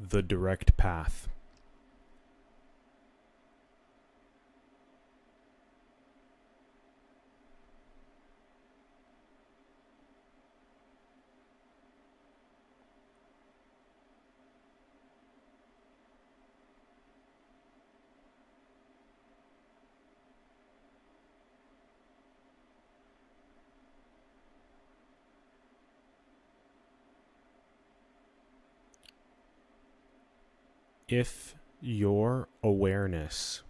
the direct path. If your awareness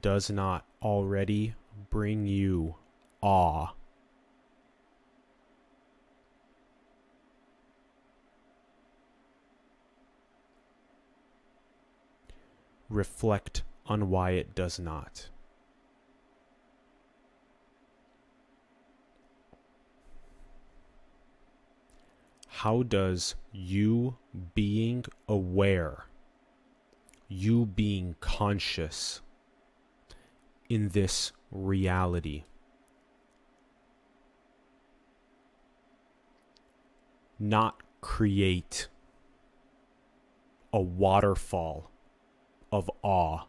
does not already bring you awe, reflect on why it does not. How does you being aware you being conscious in this reality. Not create a waterfall of awe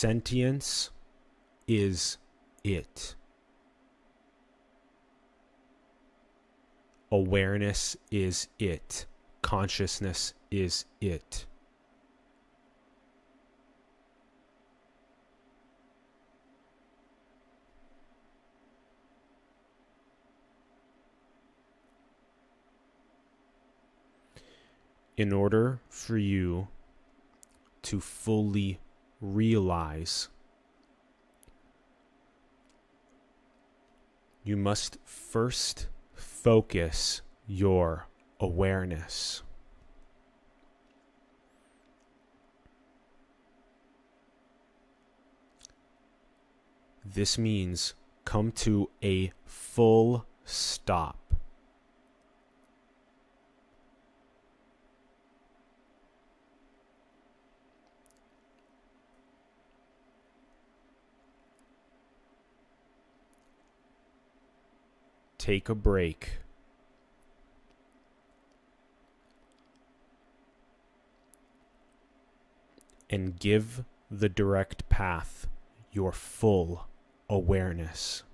Sentience is it. Awareness is it. Consciousness is it. In order for you to fully realize you must first focus your awareness. This means come to a full stop. Take a break. And give the direct path your full awareness.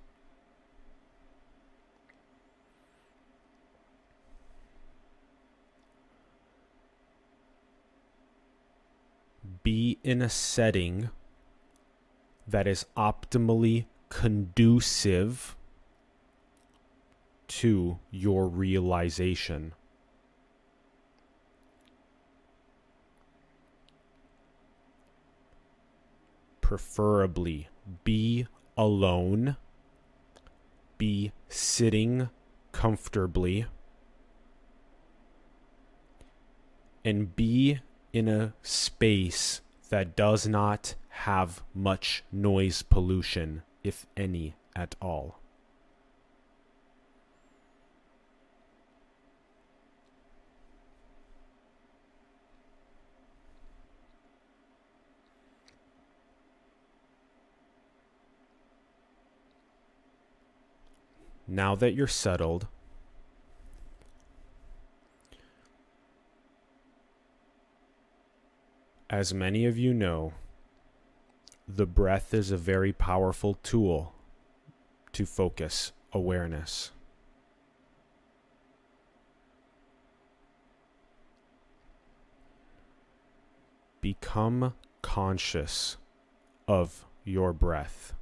Be in a setting that is optimally conducive to your realization. Preferably be alone, be sitting comfortably, and be in a space that does not have much noise pollution, if any at all. Now that you're settled, as many of you know, the breath is a very powerful tool to focus awareness. Become conscious of your breath.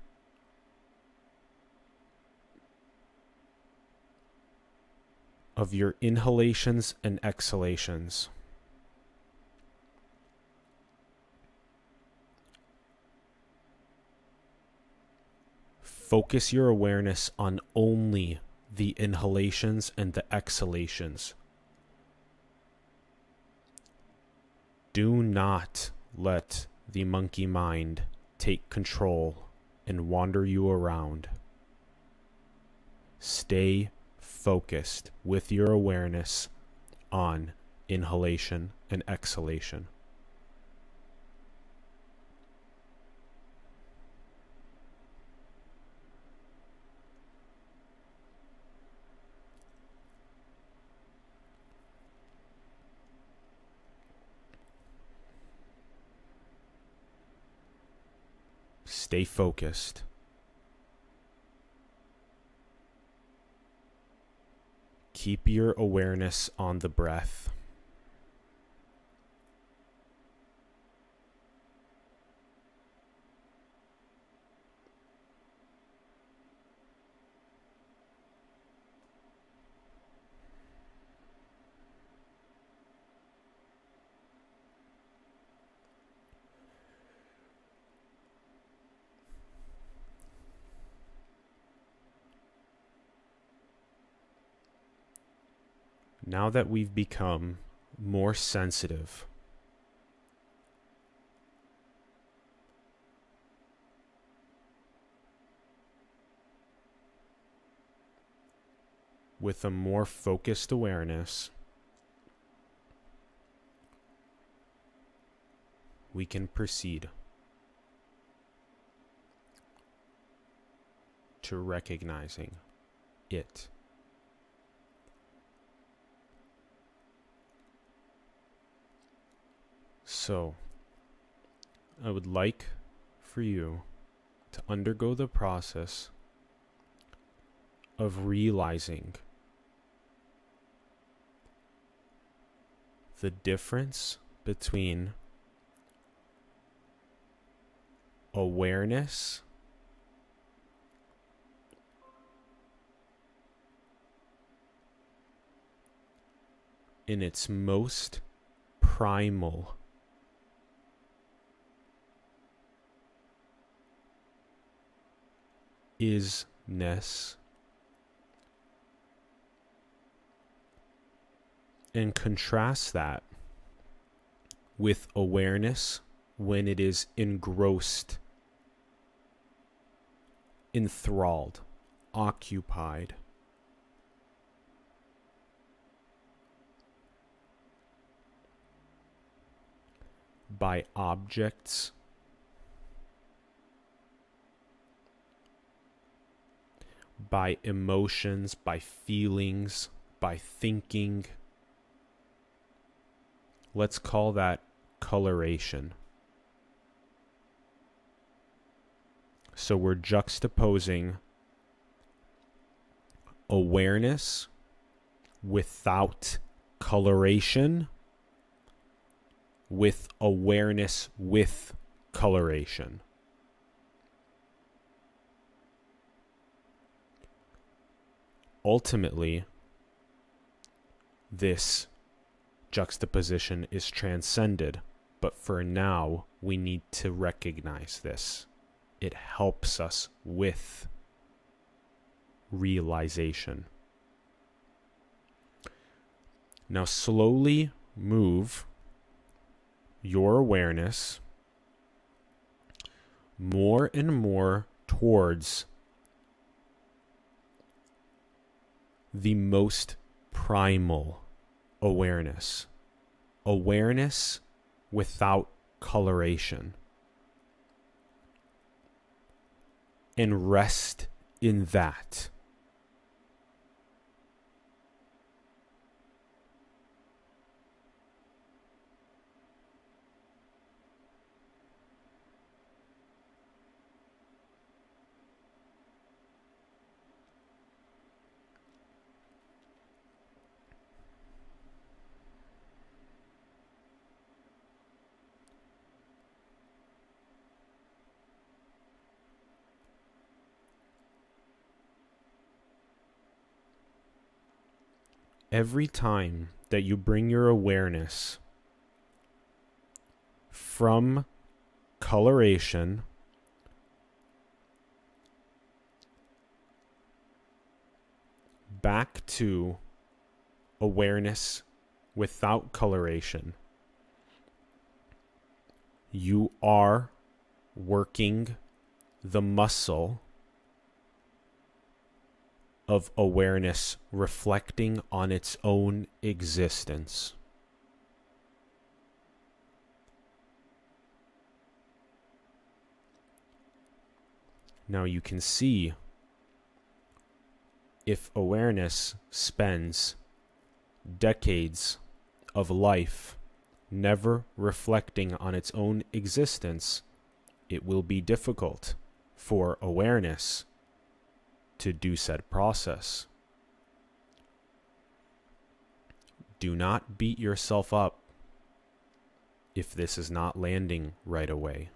Of your inhalations and exhalations. Focus your awareness on only the inhalations and the exhalations. Do not let the monkey mind take control and wander you around. Stay focused with your awareness on inhalation and exhalation. Stay focused. Keep your awareness on the breath. Now that we've become more sensitive, with a more focused awareness, we can proceed to recognizing it. So, I would like for you to undergo the process of realizing the difference between awareness in its most primal isness and contrast that with awareness when it is engrossed, enthralled, occupied. By objects by emotions, by feelings, by thinking. Let's call that coloration. So we're juxtaposing awareness without coloration with awareness with coloration. Ultimately, this juxtaposition is transcended, but for now, we need to recognize this. It helps us with realization. Now, slowly move your awareness more and more towards the most primal awareness. Awareness without coloration. And rest in that. Every time that you bring your awareness from coloration back to awareness without coloration, you are working the muscle of awareness reflecting on its own existence. Now you can see if awareness spends decades of life never reflecting on its own existence, it will be difficult for awareness to do said process. Do not beat yourself up if this is not landing right away.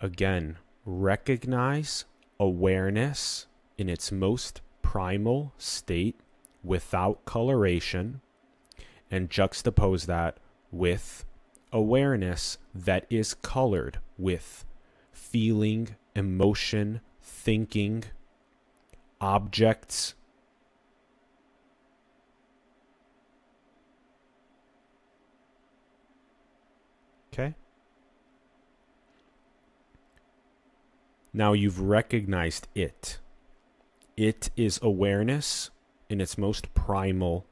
Again, recognize awareness in its most primal state without coloration and juxtapose that with awareness that is colored with feeling, emotion, thinking, objects. Okay? Now you've recognized it. It is awareness in its most primal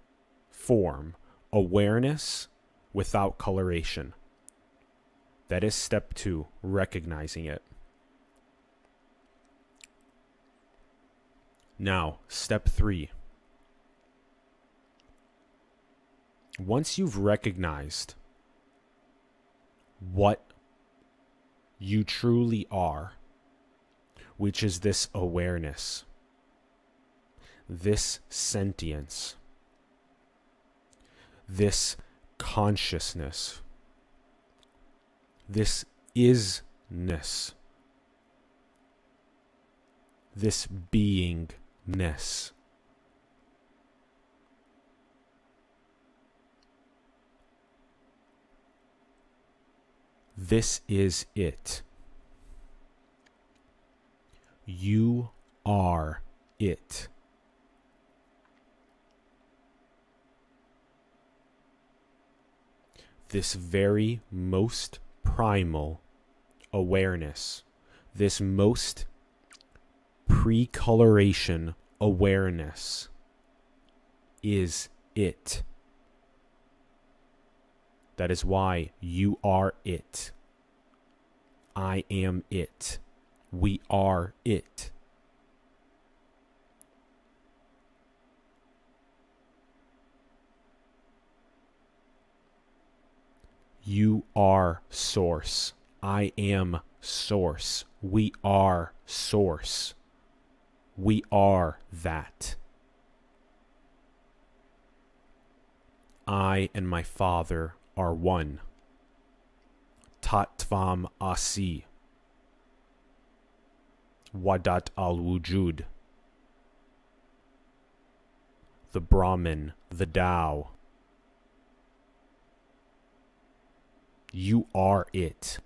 form. Awareness without coloration. That is step two, recognizing it. Now, step three. Once you've recognized what you truly are, which is this awareness, this sentience, this consciousness, this isness, this beingness. This is it. You are it. This very most primal awareness, this most precoloration awareness is it. That is why you are it. I am it. We are it. You are source. I am source. We are source. We are that. I and my Father are one. Tat Tvam Asi. Wahdat al Wujud, the Brahman, the Tao. You are it.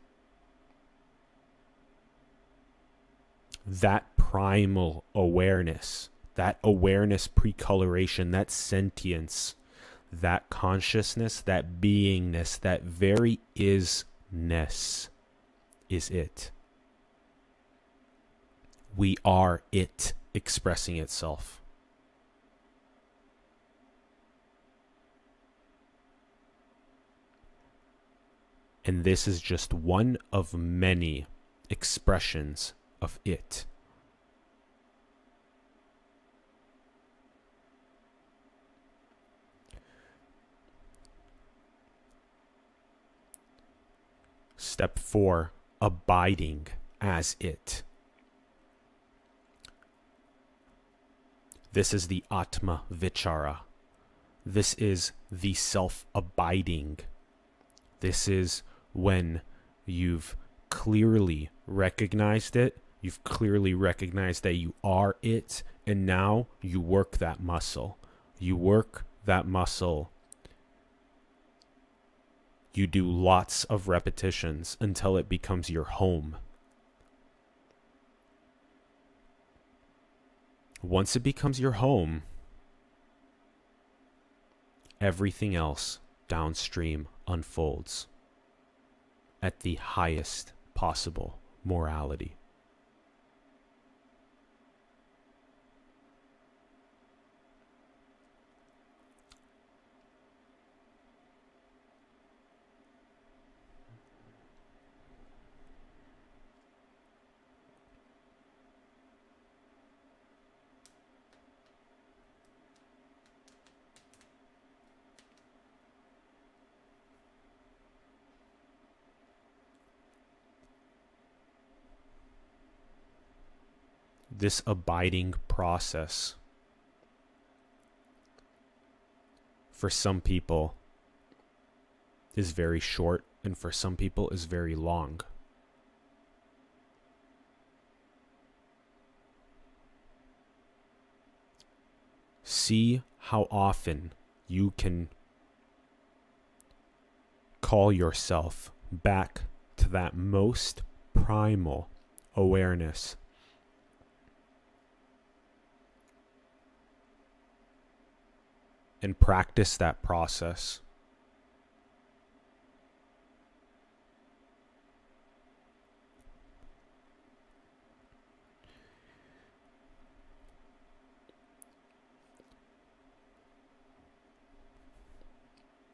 That primal awareness, that awareness precoloration, that sentience, that consciousness, that beingness, that very isness is it we are it expressing itself. And this is just one of many expressions of it. Step 4 Abiding as it. This is the Atma Vichara. This is the self abiding. This is when you've clearly recognized it, you've clearly recognized that you are it, and now you work that muscle. You work that muscle. You do lots of repetitions until it becomes your home. Once it becomes your home, everything else downstream unfolds at the highest possible morality. This abiding process for some people is very short and for some people is very long. See how often you can call yourself back to that most primal awareness and practice that process.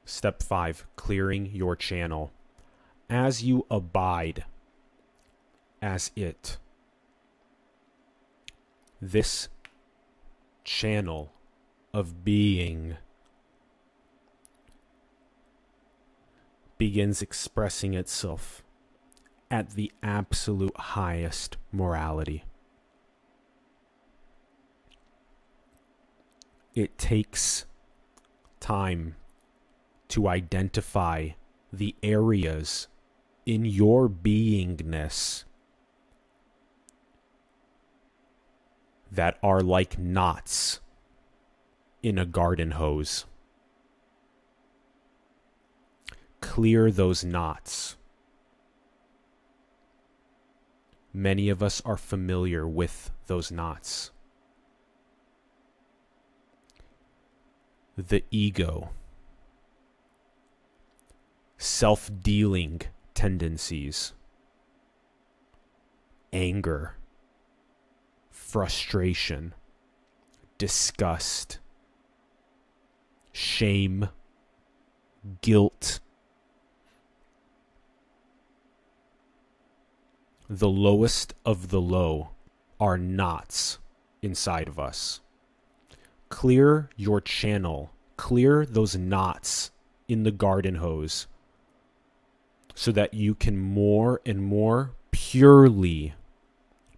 Step 5 Clearing your channel. As you abide as it, this channel of being begins expressing itself at the absolute highest morality. It takes time to identify the areas in your beingness that are like knots in a garden hose. Clear those knots. Many of us are familiar with those knots. The ego, self dealing tendencies, anger, frustration, disgust, shame, guilt. The lowest of the low are knots inside of us. Clear your channel, clear those knots in the garden hose so that you can more and more purely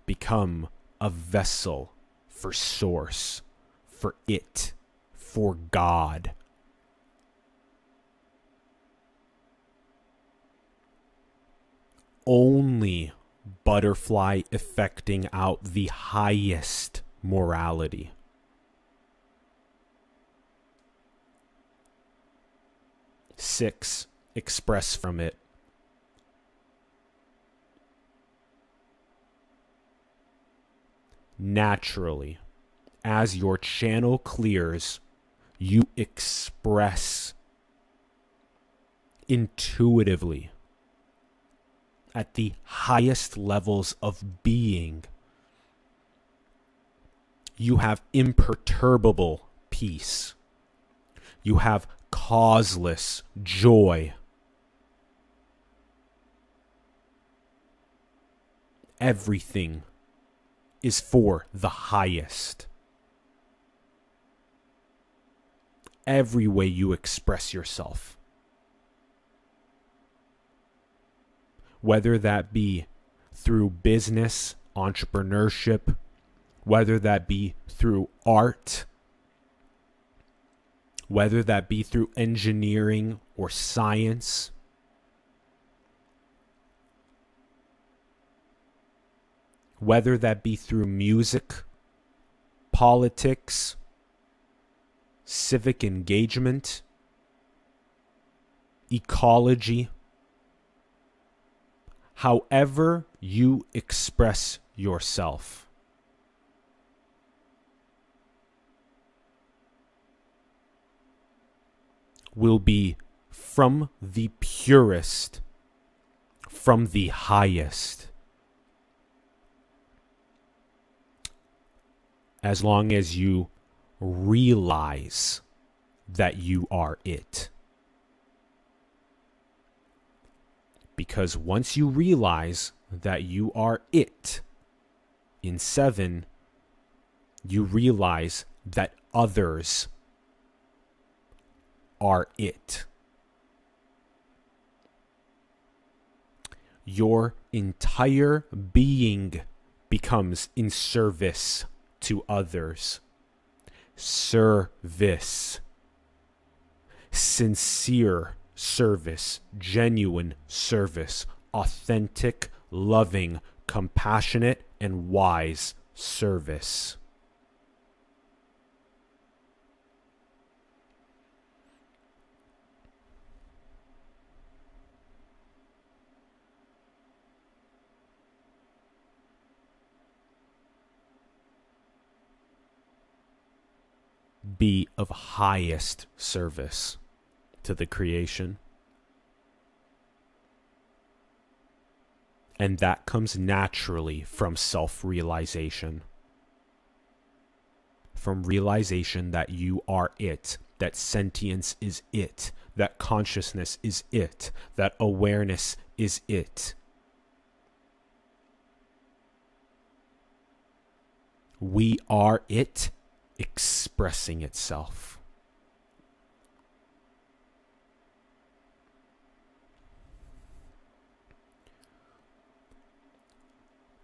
become a vessel for source, for it for God. Only butterfly effecting out the highest morality. Six, express from it. Naturally, as your channel clears, you express intuitively at the highest levels of being. You have imperturbable peace. You have causeless joy. Everything is for the highest. Every way you express yourself. Whether that be through business, entrepreneurship, whether that be through art, whether that be through engineering or science. Whether that be through music, politics, civic engagement, ecology, however you express yourself. Will be from the purest, from the highest. As long as you realize that you are it. Because once you realize that you are it in seven, you realize that others are it. Your entire being becomes in service to others. Service. Sincere service, genuine service, authentic, loving, compassionate, and wise service. Be of highest service to the creation. And that comes naturally from self realization. From realization that you are it, that sentience is it, that consciousness is it, that awareness is it. We are it expressing itself.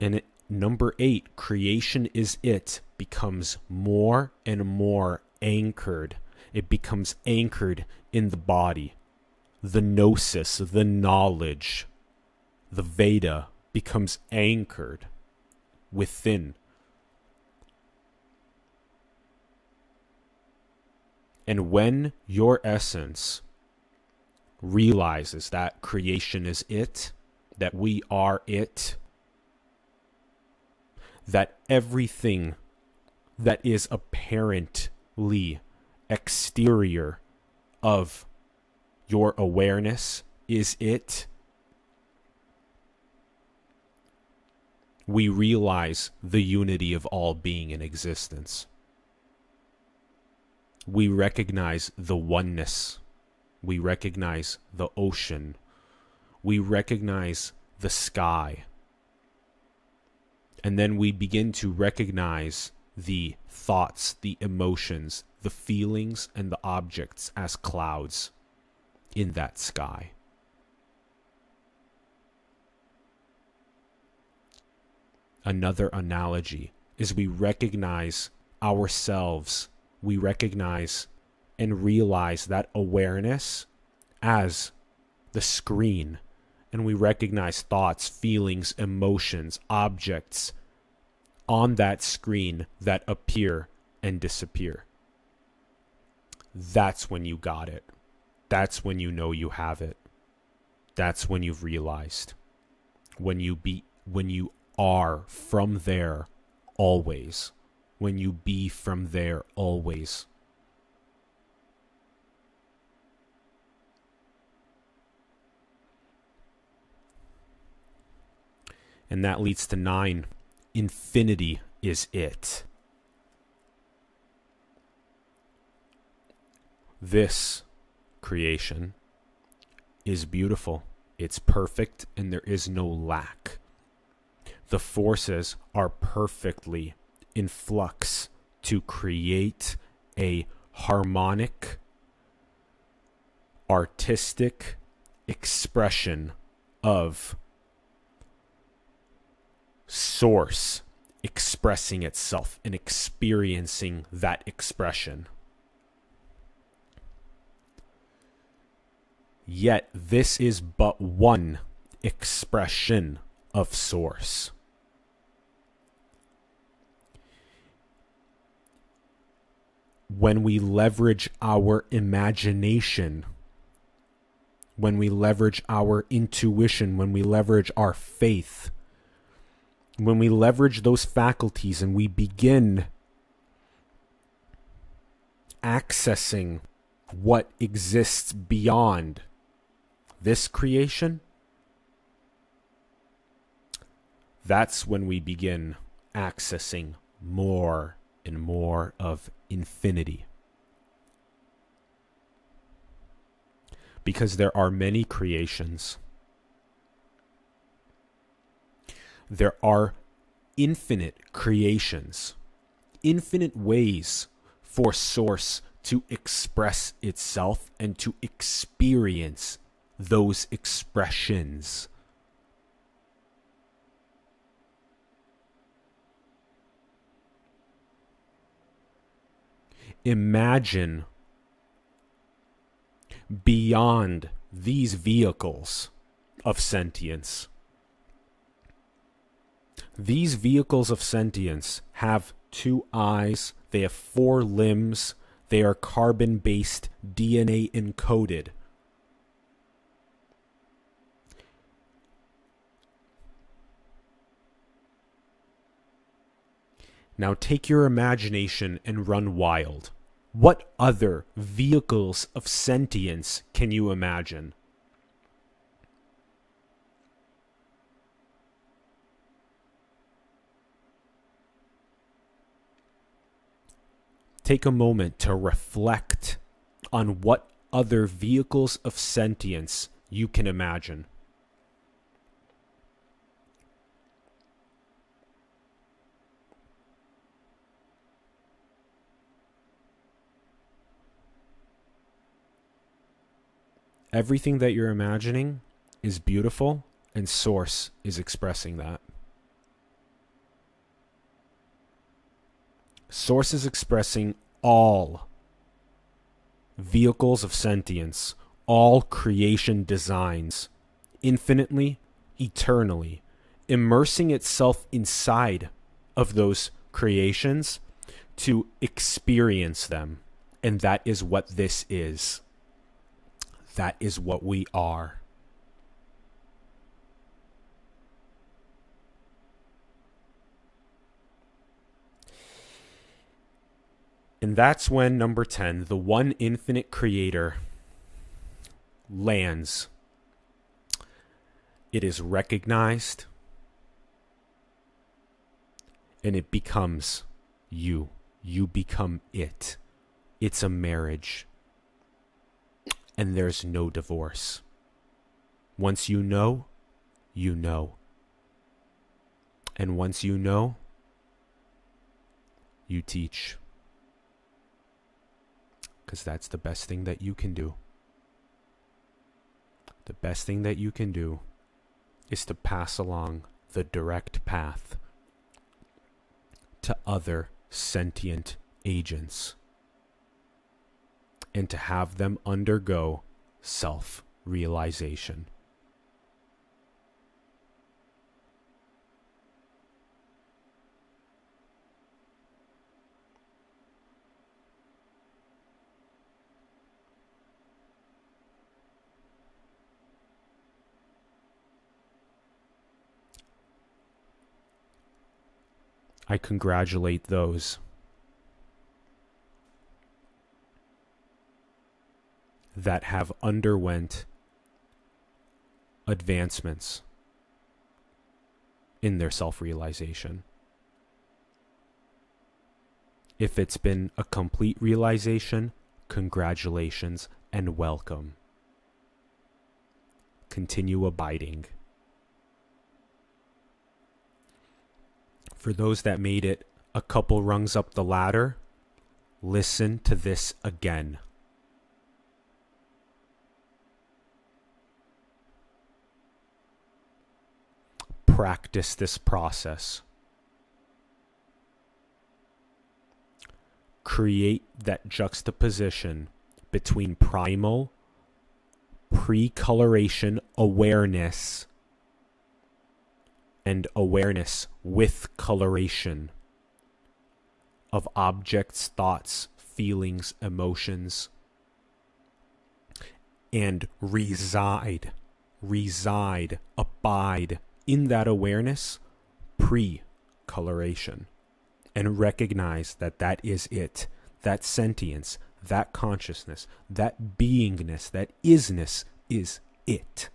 And it, number eight, creation is it, becomes more and more anchored. It becomes anchored in the body. The gnosis, the knowledge, the Veda becomes anchored within And when your essence realizes that creation is it, that we are it, that everything that is apparently exterior of your awareness is it, we realize the unity of all being in existence we recognize the oneness. We recognize the ocean. We recognize the sky. And then we begin to recognize the thoughts, the emotions, the feelings, and the objects as clouds in that sky. Another analogy is we recognize ourselves we recognize and realize that awareness as the screen and we recognize thoughts, feelings, emotions, objects on that screen that appear and disappear. That's when you got it. That's when you know you have it. That's when you've realized. When you be when you are from there always when you be from there always. And that leads to nine. Infinity is it. This creation is beautiful. It's perfect and there is no lack. The forces are perfectly in flux to create a harmonic, artistic expression of source expressing itself and experiencing that expression. Yet, this is but one expression of source. When we leverage our imagination, when we leverage our intuition, when we leverage our faith, when we leverage those faculties and we begin accessing what exists beyond this creation, that's when we begin accessing more and more of infinity. Because there are many creations, there are infinite creations, infinite ways for Source to express itself and to experience those expressions. Imagine beyond these vehicles of sentience. These vehicles of sentience have two eyes, they have four limbs, they are carbon based, DNA encoded. Now take your imagination and run wild. What other vehicles of sentience can you imagine? Take a moment to reflect on what other vehicles of sentience you can imagine. Everything that you're imagining is beautiful, and Source is expressing that. Source is expressing all vehicles of sentience, all creation designs, infinitely, eternally, immersing itself inside of those creations to experience them. And that is what this is. That is what we are. And that's when number 10, the one infinite creator, lands. It is recognized and it becomes you. You become it. It's a marriage and there's no divorce. Once you know, you know. And once you know, you teach. Because that's the best thing that you can do. The best thing that you can do is to pass along the direct path to other sentient agents and to have them undergo self realization. I congratulate those that have underwent advancements in their self-realization. If it's been a complete realization, congratulations and welcome. Continue abiding. For those that made it a couple rungs up the ladder, listen to this again. Practice this process. Create that juxtaposition between primal, pre coloration awareness and awareness with coloration of objects, thoughts, feelings, emotions, and reside, reside, abide in that awareness pre coloration and recognize that that is it. That sentience, that consciousness, that beingness, that isness is it.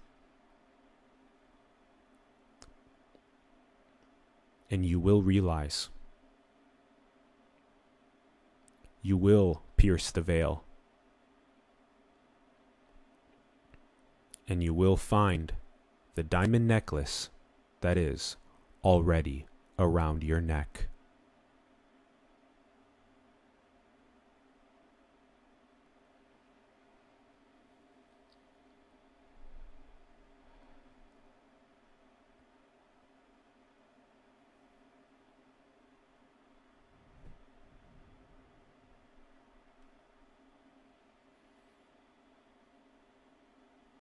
And you will realize. You will pierce the veil. And you will find the diamond necklace that is already around your neck.